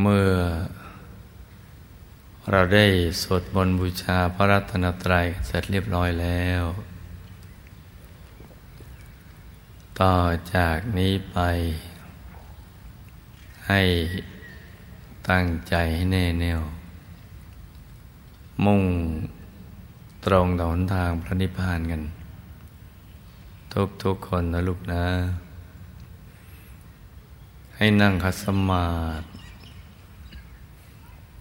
เมื่อ เราได้สวดมนต์บูชาพระรัตนตรัยเสร็จเรียบร้อยแล้ว ต่อจากนี้ไป ให้ตั้งใจให้แน่แน่วมุ่งตรงต่อหนทางพระนิพพานกัน ทุกทุกคนนะลูกนะ ให้นั่งคัสมาธิ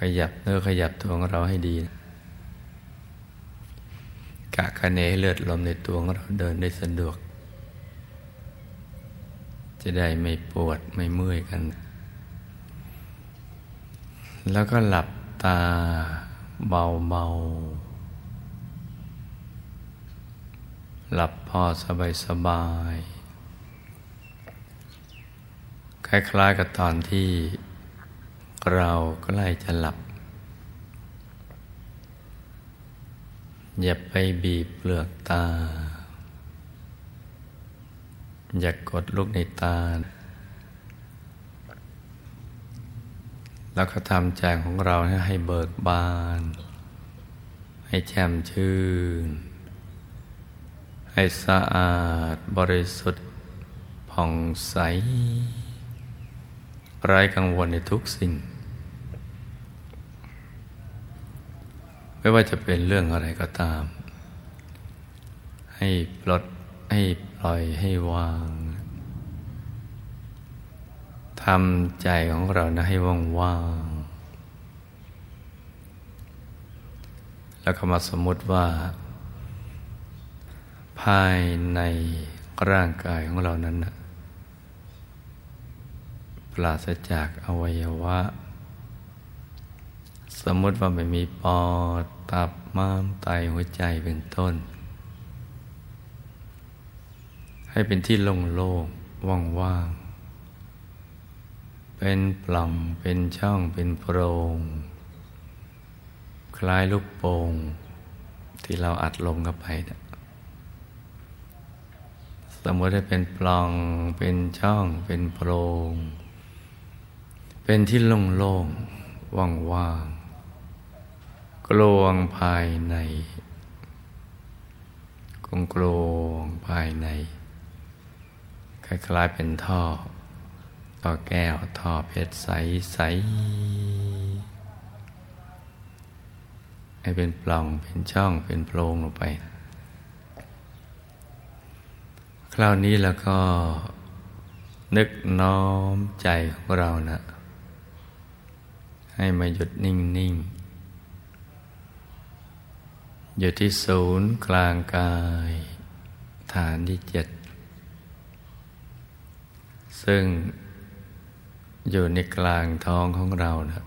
ขยับเนื้อขยับตัวของเราให้ดี กะคะเนให้เลือดลมในตัวของเราเดินได้สะดวก จะได้ไม่ปวดไม่เมื่อยกัน แล้วก็หลับตาเบาๆ หลับพอสบายสบายคล้ายๆกับตอนที่ เราก็ไล่จะหลับ อย่าไปบีบเปลือกตา อย่ากกดลูกในตา แล้วก็ทำใจของเราให้เบิกบาน ให้แช่มชื่น ให้สะอาดบริสุทธิ์ผ่องใสไร้กังวลในทุกสิ่ง ไม่ว่าจะเป็นเรื่องอะไรก็ตาม ให้ปลดให้ปล่อยให้วางทำใจของเรานะให้ว่างว่างแล้วก็มาสมมติว่า ภายในร่างกายของเรานั้นนะปราศจากอวัยวะ สมมติว่าไม่มีปอดตับม้ามไตหัวใจเป็นต้น ให้เป็นที่โล่งๆว่างๆเป็นปล่องเป็นช่องเป็นโพรง คล้ายลูกโป่งที่เราอัดลงเข้าไปนะสมมติให้เป็นปล่องเป็นช่องเป็นโพรง เป็นที่โล่งๆว่างๆ กลวงภายในกงกลวงภายใน คล้ายๆเป็นท่อท่อแก้วท่อเพชรใสใสให้เป็นปล่องเป็นช่องเป็นโพรงลงไป คราวนี้แล้วก็นึกน้อมใจของเรานะ ให้มาหยุดนิ่ง ๆ อยู่ที่ศูนย์กลางกาย ฐานที่เจ็ด ซึ่งอยู่ในกลางท้องของเรานะ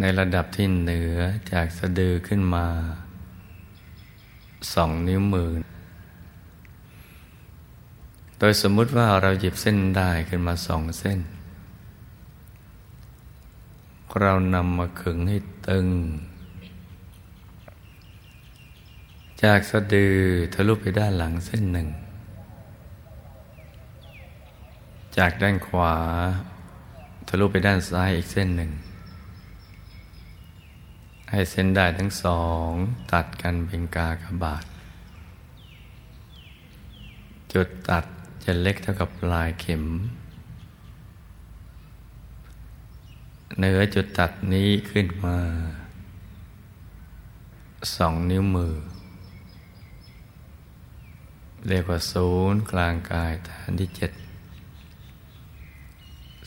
ในระดับที่เหนือจากสะดือขึ้นมาสองนิ้วมือ โดยสมมุติว่าเราหยิบเส้นได้ขึ้นมาสองเส้น เรานำมาขึงให้ตึง จากสะดือทะลุไปด้านหลังเส้นหนึ่ง จากด้านขวา ทะลุไปด้านซ้ายอีกเส้นหนึ่ง ให้เส้นได้ทั้งสองตัดกันเป็นกากบาท จุดตัดจะเล็กเท่ากับปลายเข็มเนื้อจุดตัดนี้ขึ้นมาสองนิ้วมือ เรียกว่าศูนย์กลางกายฐานที่เจ็ด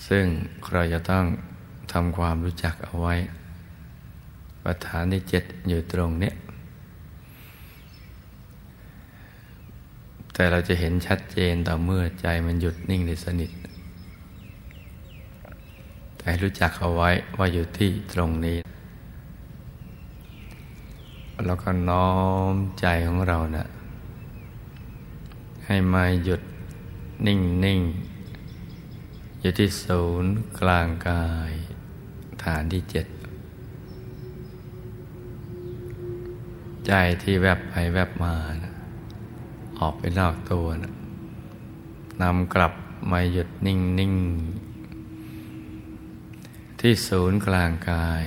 ซึ่งเราจะต้องทำความรู้จักเอาไว้ว่าฐานที่เจ็ดอยู่ตรงนี้แต่เราจะเห็นชัดเจนต่อเมื่อใจมันหยุดนิ่งในสนิทให้รู้จักเอาไว้ว่าอยู่ที่ตรงนี้ แล้วก็น้อมใจของเรานะ่ะ ให้มาหยุดนิ่งนิ่งอยู่ที่ศูนย์กลางกาย ฐานที่เจ็ดใจที่แวบไปแวบมานะออกไปนอกตัวนะนำกลับมาหยุดนิ่งนิ่งที่ศูนย์กลางกาย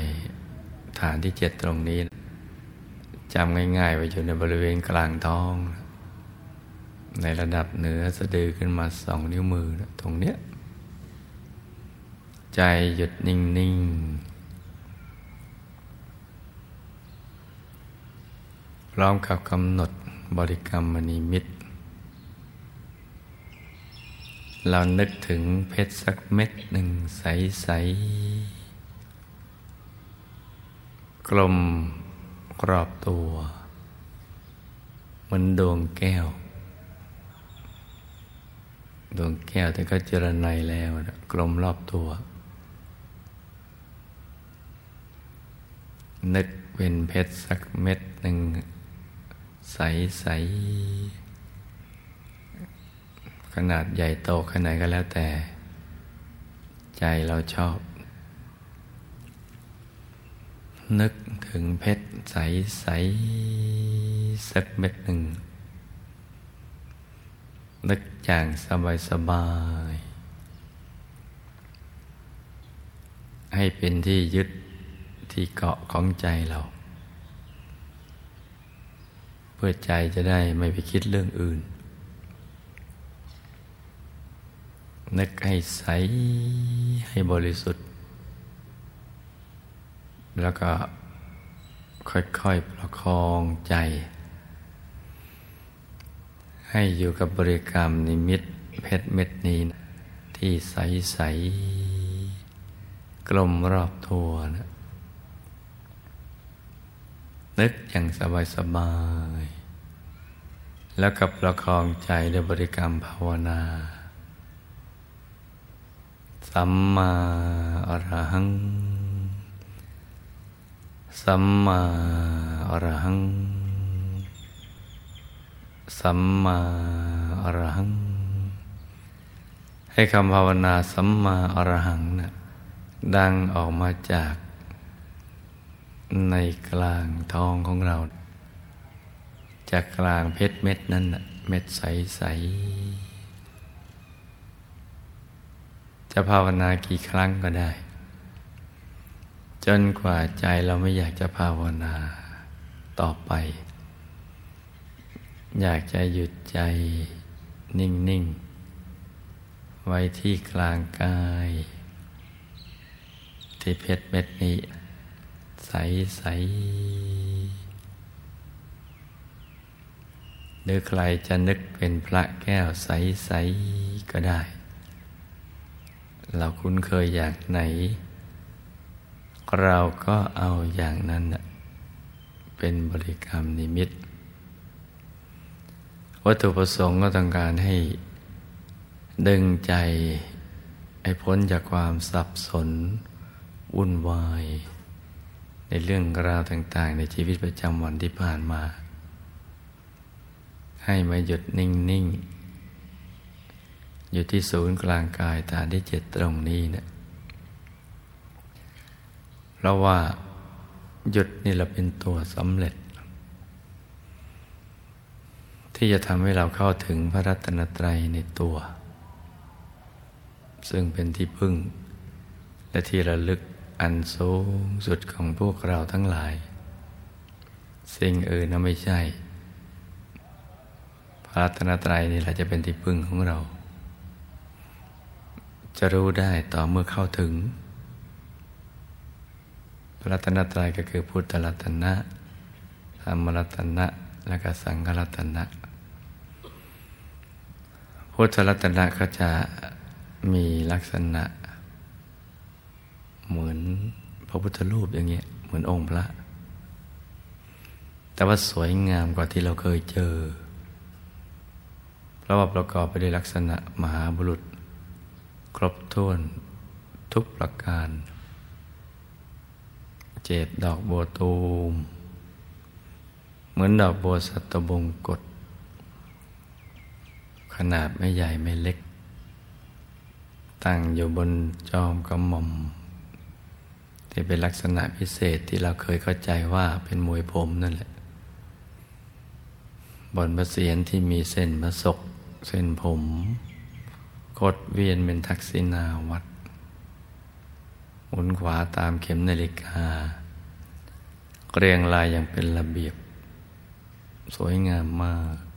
ฐานที่เจ็ดตรงนี้จำง่ายๆไว้อยู่ในบริเวณกลางท้อง ในระดับเหนือสะดือขึ้นมาสองนิ้วมือตรงเนี้ย ใจหยุดนิ่งๆพร้อมกับกำหนดบริกรรมมณีมิตร เรานึกถึงเพชรสักเม็ดหนึ่งใสๆกลมกรอบตัวเหมือนดวงแก้ว ดวงแก้วที่ก็เจรไนแล้วนะกลมรอบตัว นึกเป็นเพชรสักเม็ดหนึ่ง ใสๆขนาดใหญ่โตขนาดก็แล้วแต่ ใจเราชอบ นึกถึงเพชรใสๆสักเม็ดหนึ่ง นึกอย่างสบายสบาย ให้เป็นที่ยึดที่เกาะของใจเรา เพื่อใจจะได้ไม่ไปคิดเรื่องอื่น นึกให้ใสให้บริสุทธิ์ แล้วก็ค่อยๆประคองใจ ให้อยู่กับบริกรรมนิมิตเพชรเม็ดนี้นะที่ใสๆกลมรอบตัวนะนึกอย่างสบายสบาย แล้วกับประคองใจด้วยบริกรรมภาวนา สัมมาอรหัง สัมมาอรหัง สัมมาอรหัง ให้คำภาวนาสัมมาอรหังนะดังออกมาจากในกลางท้องของเรา จากกลางเพชรเม็ดนั้นนะเม็ดใส ๆ จะภาวนากี่ครั้งก็ได้ จนกว่าใจเราไม่อยากจะภาวนาต่อไป อยากจะหยุดใจนิ่ง ๆ ไว้ที่กลางกาย ที่เพชรเม็ดนี้ ใสใสหรือใครจะนึกเป็นพระแก้วใสใสก็ได้ เราคุ้นเคยอย่างไหน เราก็เอาอย่างนั้นเป็นบริกรรมนิมิต วัตถุประสงค์ก็ต้องการให้ ดึงใจ ให้พ้นจากความสับสน วุ่นวาย ในเรื่องราวต่างๆ ในชีวิตประจำวันที่ผ่านมา ให้มาหยุดนิ่ง ๆ อยู่ที่ศูนย์กลางกายฐานที่เจ็ดตรงนี้เนะเพราะว่าหยุดนี่เราเป็นตัวสำเร็จ ที่จะทำให้เราเข้าถึงพระรัตนตรัยในตัว ซึ่งเป็นที่พึ่ง และที่ระลึกอันสูงสุดของพวกเราทั้งหลาย สิ่งอื่นนั้นไม่ใช่ พระรัตนตรัยนี่แหละจะเป็นที่พึ่งของเรา จะรู้ได้ต่อเมื่อเข้าถึง พระรัตนตรัยก็คือพุทธรัตนะธรรมรัตนะและก็สังฆรัตนะ พุทธรัตนะก็จะมีลักษณะ เหมือนพระพุทธรูปอย่างเงี้ย เหมือนองค์พระ แต่ว่าสวยงามกว่าที่เราเคยเจอ เพราะว่าประกอบไปด้วยลักษณะมหาบุรุษ ครบถ้วนทุกประการ เจ็ดดอกบัวตูม เหมือนดอกบัวสัตบงกฎ ขนาดไม่ใหญ่ไม่เล็ก ตั้งอยู่บนจอมกระหม่อมที่เป็นลักษณะพิเศษที่เราเคยเข้าใจว่าเป็นมวยผมนั่นแหละ บนพระเศียรที่มีเส้นประศก เส้นผมกดเวียนเป็นทักษิณาวัดหมุนขวาตามเข็มนาฬิกา เรียงรายอย่างเป็นระเบียบ สวยงามมาก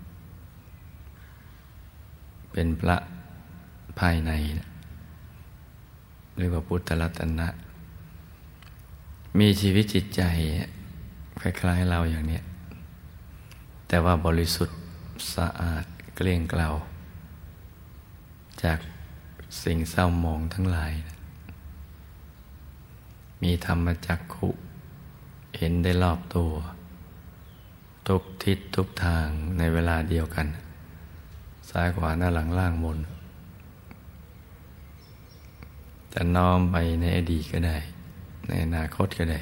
เป็นพระภายในเรียกว่าพุทธรัตนะ มีชีวิตจิตใจ คล้ายๆเราอย่างนี้แต่ว่าบริสุทธิ์สะอาดเกลี้ยงเกลาจากสิ่งเศร้าหมองทั้งหลาย มีธรรมจักขุเห็นได้รอบตัว ทุกทิศทุกทางในเวลาเดียวกัน ซ้ายขวาหน้าหลังล่างบนจะน้อมไปในอดีตก็ได้ ในอนาคตก็ได้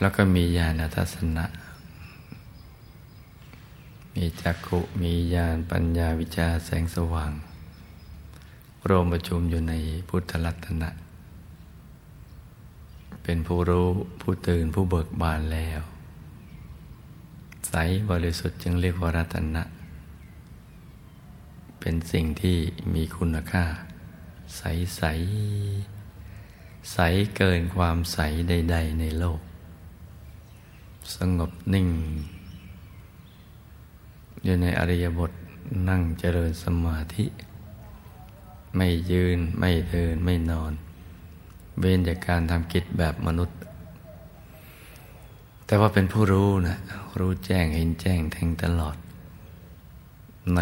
แล้วก็มีญาณทัศนะ มีจักขุมีญาณปัญญาวิชาแสงสว่าง รวมประชุมอยู่ในพุทธลัตนะ เป็นผู้รู้ผู้ตื่นผู้เบิกบานแล้ว ใสบริสุทธิ์จึงเรียกว่ารัตนะ เป็นสิ่งที่มีคุณค่า ใสใส ใสเกินความใสใด ๆ ในโลก สงบนิ่ง อยู่ในอริยบทนั่งเจริญสมาธิ ไม่ยืนไม่เดินไม่นอน เว้นจากการทำกิจแบบมนุษย์ แต่ว่าเป็นผู้รู้นะ รู้แจ้งเห็นแจ้งแทงตลอด ใน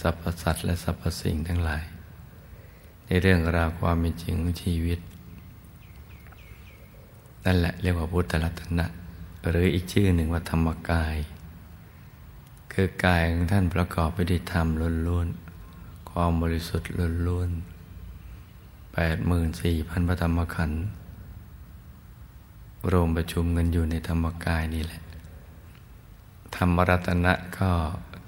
สรรพสัตว์และสรรพสิ่งทั้งหลาย ในเรื่องราวความเป็นจริงของชีวิต นั่นแหละเรียกว่าพุทธรัตนะ หรืออีกชื่อหนึ่งว่าธรรมกาย คือกายของท่านประกอบไปด้วยธรรมล้วนๆ ความบริสุทธิ์ล้วนๆแปดหมื่นสี่พันพระธรรมขันธ์ รวมประชุมกันอยู่ในธรรมกายนี่แหละ ธรรมรัตนะก็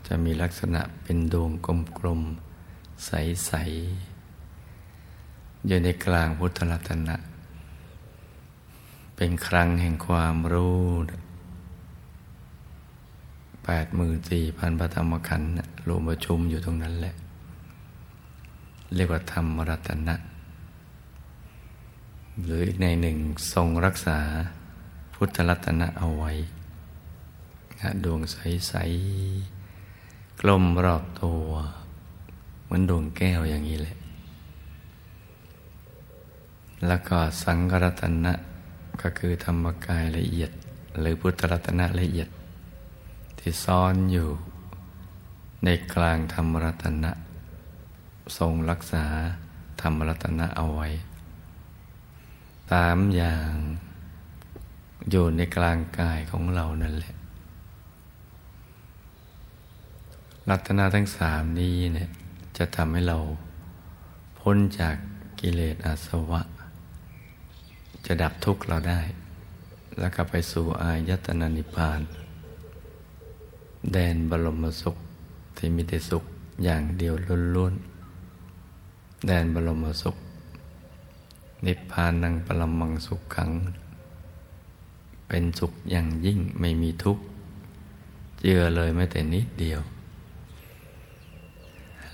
จะมีลักษณะเป็นดวงกลมๆ ใส ๆ อยู่ในกลางพุทธรัตนะ เป็นครั้งแห่งความรู้แปดหมื่นสี่พันพระธรรมขันธ์รวมประชุมอยู่ตรงนั้นแหละ เรียกว่าธรรมรัตนะ หรืออีกในหนึ่งทรงรักษาพุทธรัตนะเอาไว้ดวงใส ๆ กลมรอบตัว เหมือนดวงแก้วอย่างนี้แหละ แล้วก็สังกรัตนะก็คือธรรมกายละเอียด หรือพุทธรัตนะละเอียด ที่ซ่อนอยู่ ในกลางธรรมรัตนะ ทรงรักษาธรรมรัตนะเอาไว้ ตามอย่าง อยู่ในกลางกายของเรานั่นแหละรัตนาทั้งสามนี้เนี่ยจะทำให้เราพ้นจากกิเลสอาสวะ จะดับทุกข์เราได้ แล้วก็ไปสู่อายตนะนิพพาน แดนบรมสุขที่มีแต่สุขอย่างเดียวล้วนๆแดนบรมสุข นิพพานังปรมังสุขขัง เป็นสุขอย่างยิ่งไม่มีทุกข์ เจือเลยแม้แต่นิดเดียว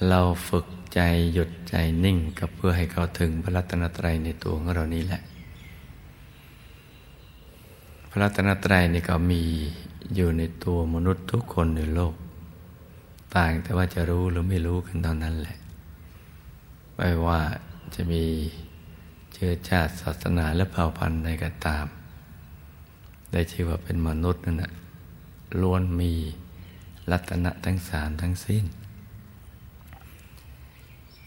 เราฝึกใจหยุดใจนิ่งก็เพื่อให้เขาถึงพระรัตนตรัยในตัวของเรานี่แหละ พระรัตนตรัยนี่ก็มีอยู่ในตัวมนุษย์ทุกคนในโลก ต่างแต่ว่าจะรู้หรือไม่รู้กันเท่านั้นแหละ ไม่ว่าจะมี เชื้อชาติศาสนาและเผ่าพันธุ์ใดก็ตาม ได้ชื่อว่าเป็นมนุษย์นั่นแหะล้วนมีรัตนะทั้งสามทั้งสิ้น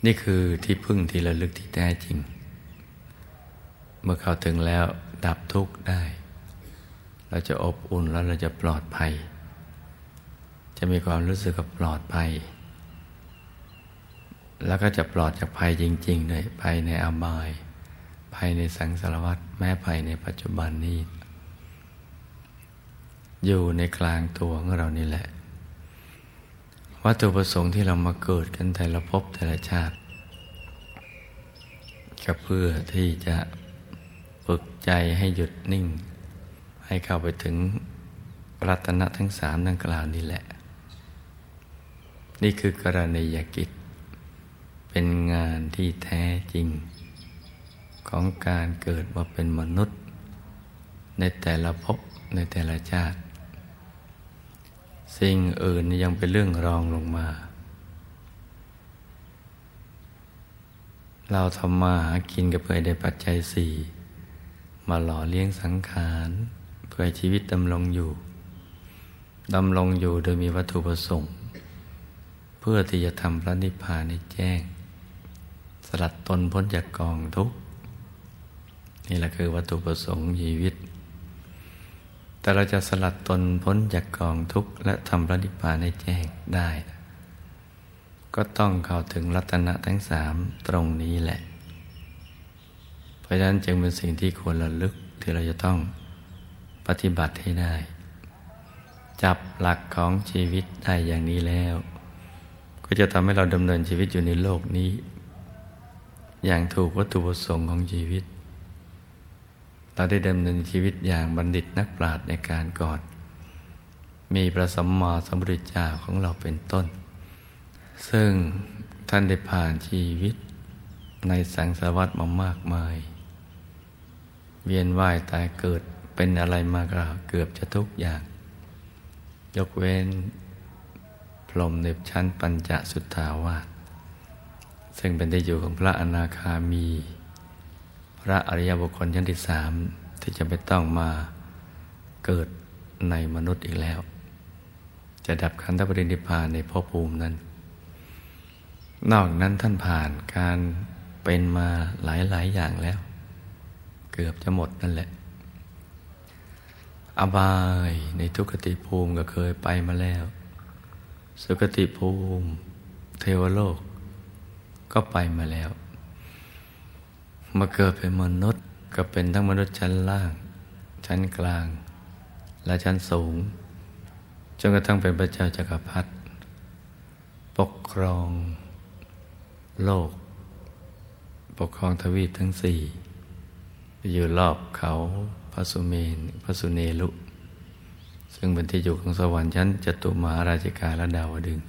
นี่คือที่พึ่งที่ระลึกที่แท้จริง เมื่อเข้าถึงแล้วดับทุกข์ได้ เราจะอบอุ่นแล้วเราจะปลอดภัย จะมีความรู้สึกกับปลอดภัย แล้วก็จะปลอดจากภัยจริงๆเลยภัยในอบาย ภัยในสังสารวัฏแม้ภัยในปัจจุบันนี้ อยู่ในกลางตัวของเรานี่แหละ วัตถุประสงค์ที่เรามาเกิดกันแต่ละภพแต่ละชาติก็เพื่อที่จะฝึกใจให้หยุดนิ่ง ให้เข้าไปถึงรัตนะทั้งสามดังกล่าวนี่แหละ นี่คือกรณียกิจ เป็นงานที่แท้จริง ของการเกิดมาเป็นมนุษย์ ในแต่ละภพในแต่ละชาติ สิ่งอื่นยังเป็นเรื่องรองลงมา เราทำมาหากินกับเพื่อได้ปัจจัยสี่มาหล่อเลี้ยงสังขารเพื่อชีวิตดำรงอยู่ดำรงอยู่โดยมีวัตถุประสงค์ เพื่อที่จะทำพระนิพพานในแจ้ง สลัดตนพ้นจากกองทุกข์ นี่แหละคือวัตถุประสงค์ชีวิต แต่เราจะสลัดตนพ้นจากกองทุกข์และทำพระนิพพานให้แจ้งได้ ก็ต้องเข้าถึงรัตนะทั้งสามตรงนี้แหละ เพราะฉะนั้นจึงเป็นสิ่งที่ควรระลึกที่เราจะต้องปฏิบัติให้ได้ จับหลักของชีวิตได้อย่างนี้แล้ว ก็จะทำให้เราดำเนินชีวิตอยู่ในโลกนี้ อย่างถูกวัตถุประสงค์ของชีวิต เราได้ดำเนินชีวิตอย่างบัณฑิตนักปราชญ์ในการก่อน มีพระสัมมาสัมพุทธเจ้าของเราเป็นต้น ซึ่งท่านได้ผ่านชีวิตในสังสารวัฏมามากมาย เวียนว่ายตายเกิดเป็นอะไรมากราเกือบจะทุกอย่าง ยกเว้น พรมในชั้นปัญจสุทธาวาสซึ่งเป็นที่อยู่ของพระอนาคามี พระอริยบุคคลชั้นที่สามที่จะไม่ต้องมาเกิดในมนุษย์อีกแล้ว จะดับขันธปรินิพานในภพภูมินั้น นอกนั้นท่านผ่านการเป็นมาหลายๆอย่างแล้ว เกือบจะหมดนั่นแหละ อบายในทุกติภูมิก็เคยไปมาแล้ว สุกติภูมิ เทวโลก ก็ไปมาแล้ว มาเกิดเป็นมนุษย์ก็เป็นทั้งมนุษย์ชั้นล่าง ชั้นกลาง และชั้นสูง จนกระทั่งเป็นพระเจ้าจักรพรรดิปกครอง โลก ปกครองทวีปทั้งสี่อยู่รอบเขาพระสุเมนพระสุเนลุ ซึ่งเป็นที่อยู่ของสวรรค์ชั้นจตุมหาราชิกาและดาวดึง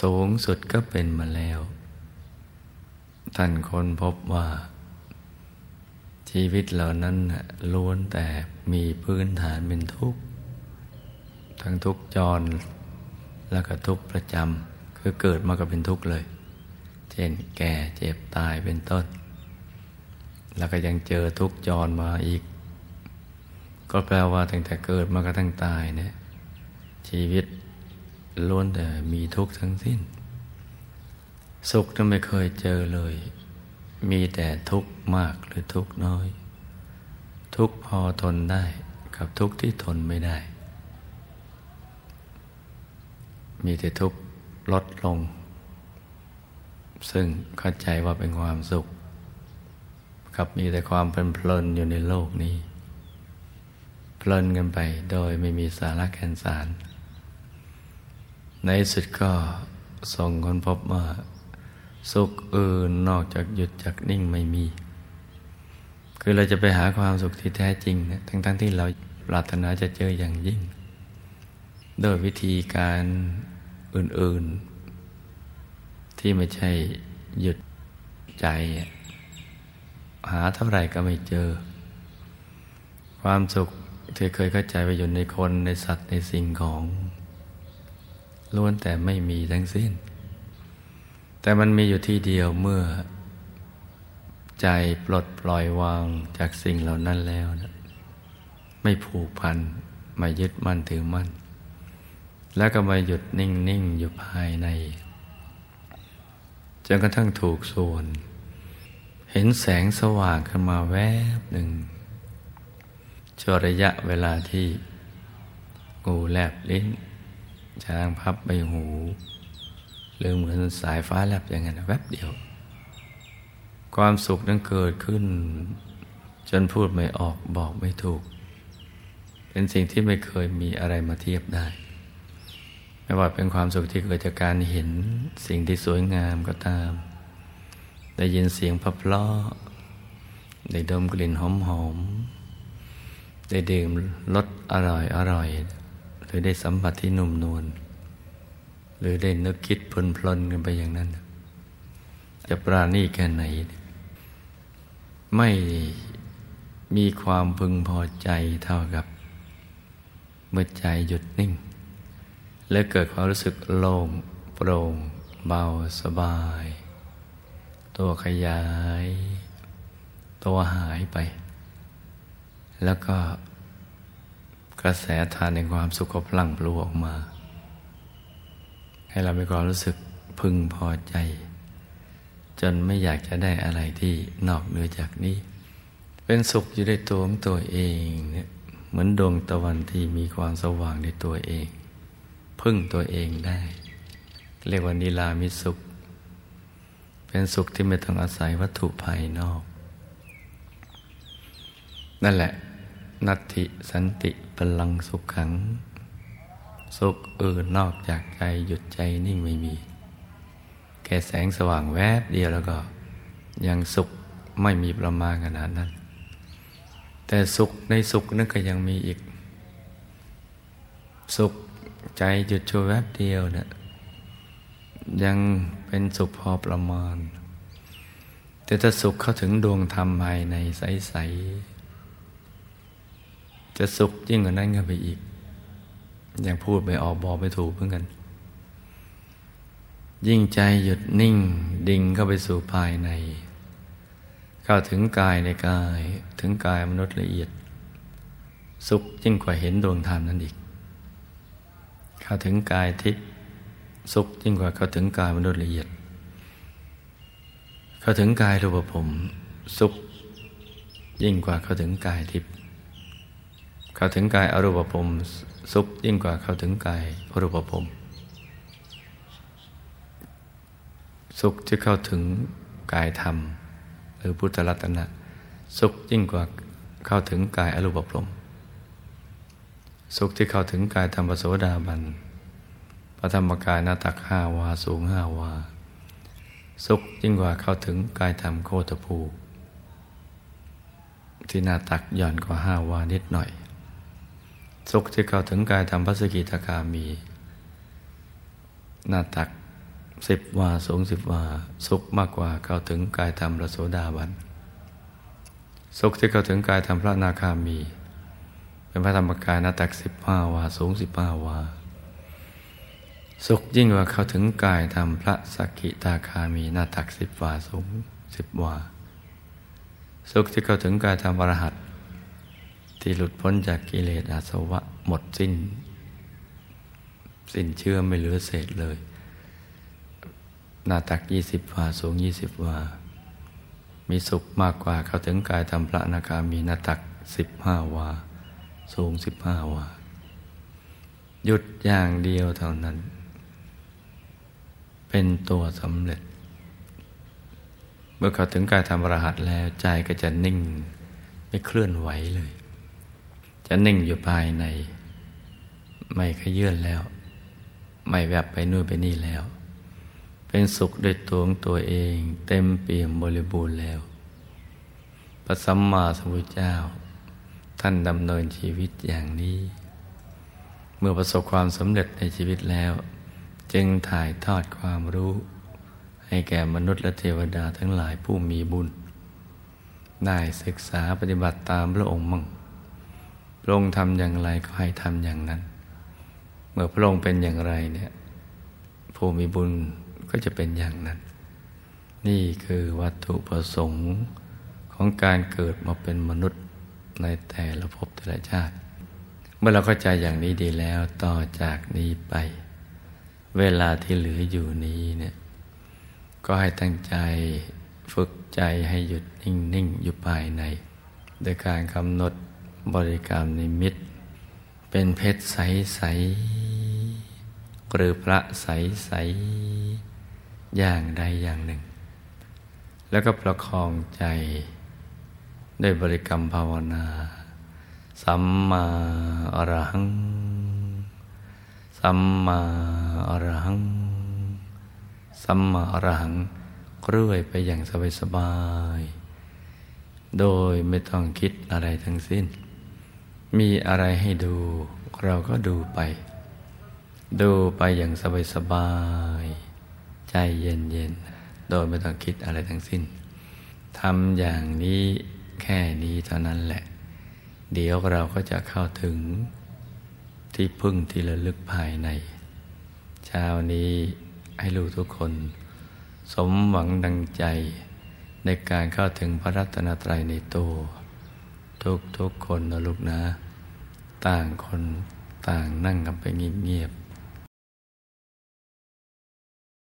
สูงสุดก็เป็นมาแล้ว ท่านค้นพบว่า ชีวิตเหล่านั้นล้วนแต่มีพื้นฐานเป็นทุกข์ ทั้งทุกข์จร แล้วก็ทุกข์ประจำคือเกิดมาก็เป็นทุกข์เลย เช่นแก่เจ็บตายเป็นต้น แล้วก็ยังเจอทุกข์จรมาอีก ก็แปลว่าตั้งแต่เกิดมากระทั่งตายเนี่ยชีวิตล้วนแต่มีทุกข์ทั้งสิ้น สุขนั้นไม่เคยเจอเลย มีแต่ทุกข์มากหรือทุกข์น้อย ทุกข์พอทนได้กับทุกข์ที่ทนไม่ได้ มีแต่ทุกข์ลดลง ซึ่งเข้าใจว่าเป็นความสุข กับมีแต่ความเพลินเพลินอยู่ในโลกนี้ เพลินกันไปโดยไม่มีสาระแก่นสาร ในสุดก็ส่งคนพบว่า สุขอื่นนอกจากหยุดจากนิ่งไม่มี คือเราจะไปหาความสุขที่แท้จริงนะทั้งๆทที่เราปรารถนาจะเจออย่างยิ่ง โดยวิธีการอื่น ๆ ที่ไม่ใช่หยุดใจ หาเท่าไหร่ก็ไม่เจอ ความสุขที่เคยเข้าใจไปอยู่ในคนในสัตว์ในสิ่งของล้วนแต่ไม่มีทั้งสิ้น แต่มันมีอยู่ที่เดียวเมื่อ ใจปลดปล่อยวางจากสิ่งเหล่านั้นแล้วนะไม่ผูกพันไม่ยึดมั่นถือมั่น แล้วก็มาหยุดนิ่งๆอยู่ภายในจนกระทั่งถูกส่วน เห็นแสงสว่างขึ้นมาแวบหนึ่งชั่วระยะเวลาที่ งูแลบลิ้น ช้างพับใบหู หรือเหมือนสายฟ้าแลบอย่างนั้นแวบเดียว ความสุขนั้นเกิดขึ้น จนพูดไม่ออกบอกไม่ถูก เป็นสิ่งที่ไม่เคยมีอะไรมาเทียบได้ ไม่ว่าเป็นความสุขที่เกิดจากการเห็นสิ่งที่สวยงามก็ตาม ได้ยินเสียงเพลาะได้ดมกลิ่นหอมๆได้ดื่มรสอร่อยอร่อยหรือได้สัมผัสที่นุ่มนวล หรือได้นึกคิดพลนพลนกันไปอย่างนั้น จะปราณีแค่ไหน ไม่มีความพึงพอใจเท่ากับ เมื่อใจหยุดนิ่ง และเกิดความรู้สึกโล่งโปร่ง เบาสบาย ตัวขยาย ตัวหายไป แล้วก็กระแสทานในความสุขก็พลั่งพลูออกมา ให้เรามีความรู้สึกพึงพอใจ จนไม่อยากจะได้อะไรที่นอกเหนือจากนี้ เป็นสุขอยู่ในตัวของตัวเองเนี่ยเหมือนดวงตะวันที่มีความสว่างในตัวเอง พึ่งตัวเองได้ เรียกว่านิลามิสุข เป็นสุขที่ไม่ต้องอาศัยวัตถุภายนอก นั่นแหละ นัตติสันติพลังสุขขัง สุขอื่นนอกจากใจหยุดใจนิ่งไม่มี แค่แสงสว่างแวบเดียวแล้วก็ยังสุขไม่มีประมาณขนาดนั้น แต่สุขในสุขนั้นก็ยังมีอีก สุขใจหยุดชั่วแวบเดียวเนะี่ยยังเป็นสุขพอประมาณ แต่ถ้าสุขเข้าถึงดวงธรรมภายในใส ๆ จะสุขยิ่งกว่านั้นก็ไปอีก ยังพูดไม่ออกบอกไม่ถูกเหมือนกัน ยิ่งใจหยุดนิ่ง ดิ่งเข้าไปสู่ภายใน เข้าถึงกายในกาย ถึงกายมนุษย์ละเอียด สุขยิ่งกว่าเห็นดวงธรรมนั่นอีก เข้าถึงกายทิพย์สุขยิ่งกว่าเข้าถึงกายมนุษย์ละเอียด เข้าถึงกายรูปภพสุขยิ่งกว่าเข้าถึงกายทิพย์เข้าถึงกายอรูปภพ สุขยิ่งกว่าเข้าถึงกายพรูปภพสุขที่เข้าถึงกายธรรม หรือพุทธรัตนะ สุขยิ่งกว่าเข้าถึงกายอรูปภพสุขที่เข้าถึงกายธรรมโสดาบันพระธรรมกายหน้าตักห้าวาสูงห้าวา สุขยิ่งกว่าเข้าถึงกายธรรมโคตภู ที่หน้าตักหย่อนกว่าห้าวานิดหน่อย สุขที่เข้าถึงกายธรรมพัสกิตาคามี หน้าตักสิบวาสูงสิบวา สุขมากกว่าเข้าถึงกายธรรมระโสดาบัน สุขที่เข้าถึงกายธรรมพระนาคามี เป็นพระธรรมกายหน้าตักสิบห้าวาสูงสิบห้าวา สุขยิ่งกว่าเข้าถึงกายธรรมพระสกิตาคามี หน้าตักสิบวาสูงสิบวา สุขที่เข้าถึงกายธรรมวรหัต ที่หลุดพ้นจากกิเลสอาสวะหมดสิ้น สิ้นเชื่อไม่เหลือเศษเลย หน้าตักยี่สิบวาสูงยี่สิบวา มีสุขมากกว่าเข้าถึงกายธรรมพระนาคามีหน้าตักสิบห้าวา สูงสิบห้าวา หยุดอย่างเดียวเท่านั้น เป็นตัวสำเร็จ เมื่อเข้าถึงกายธรรมรหัสแล้วใจก็จะนิ่งไม่เคลื่อนไหวเลย จะนิ่งอยู่ภายใน ไม่ขยื่นแล้ว ไม่แวบไปนู่นไปนี่แล้ว เป็นสุขด้วยตัวของตัวเอง เต็มเปี่ยมบริบูรณ์แล้วพระสัมมาสัมพุทธเจ้า ท่านดำเนินชีวิตอย่างนี้ เมื่อประสบความสำเร็จในชีวิตแล้ว จึงถ่ายทอดความรู้ ให้แก่มนุษย์และเทวดาทั้งหลายผู้มีบุญ ได้ศึกษาปฏิบัติตามพระองค์มั่ง พระองค์ทำอย่างไรก็ให้ทำอย่างนั้น เมื่อพระองค์เป็นอย่างไรเนี่ยผู้มีบุญก็จะเป็นอย่างนั้น นี่คือวัตถุประสงค์ของการเกิดมาเป็นมนุษย์ในแต่ละภพแต่ละชาติ เมื่อเราเข้าใจอย่างนี้ดีแล้วต่อจากนี้ไป เวลาที่เหลืออยู่นี้เนี่ยก็ให้ตั้งใจฝึกใจให้หยุดนิ่ง ๆ อยู่ภายใน โดยการกำหนด บริกรรมนิมิต เป็นเพชรใสๆหรือพระใสๆอย่างใดอย่างหนึ่ง แล้วก็ประคองใจด้วยบริกรรมภาวนา สัมมาอรหัง สัมมาอรหัง สัมมาอรหังเรื่อยไปอย่างสบายๆ โดยไม่ต้องคิดอะไรทั้งสิ้น มีอะไรให้ดูเราก็ดูไป ดูไปอย่างสบายๆใจเย็นๆโดยไม่ต้องคิดอะไรทั้งสิ้นทำอย่างนี้แค่นี้เท่านั้นแหละ เดี๋ยวเราก็จะเข้าถึงที่พึ่งที่ระลึกภายใน เช้านี้ให้ลูกทุกคน สมหวังดังใจในการเข้าถึงพระรัตนตรัยในตัว ทุกทุกคนนะลูกนะ ต่างคนต่างนั่งกันไปเงียบ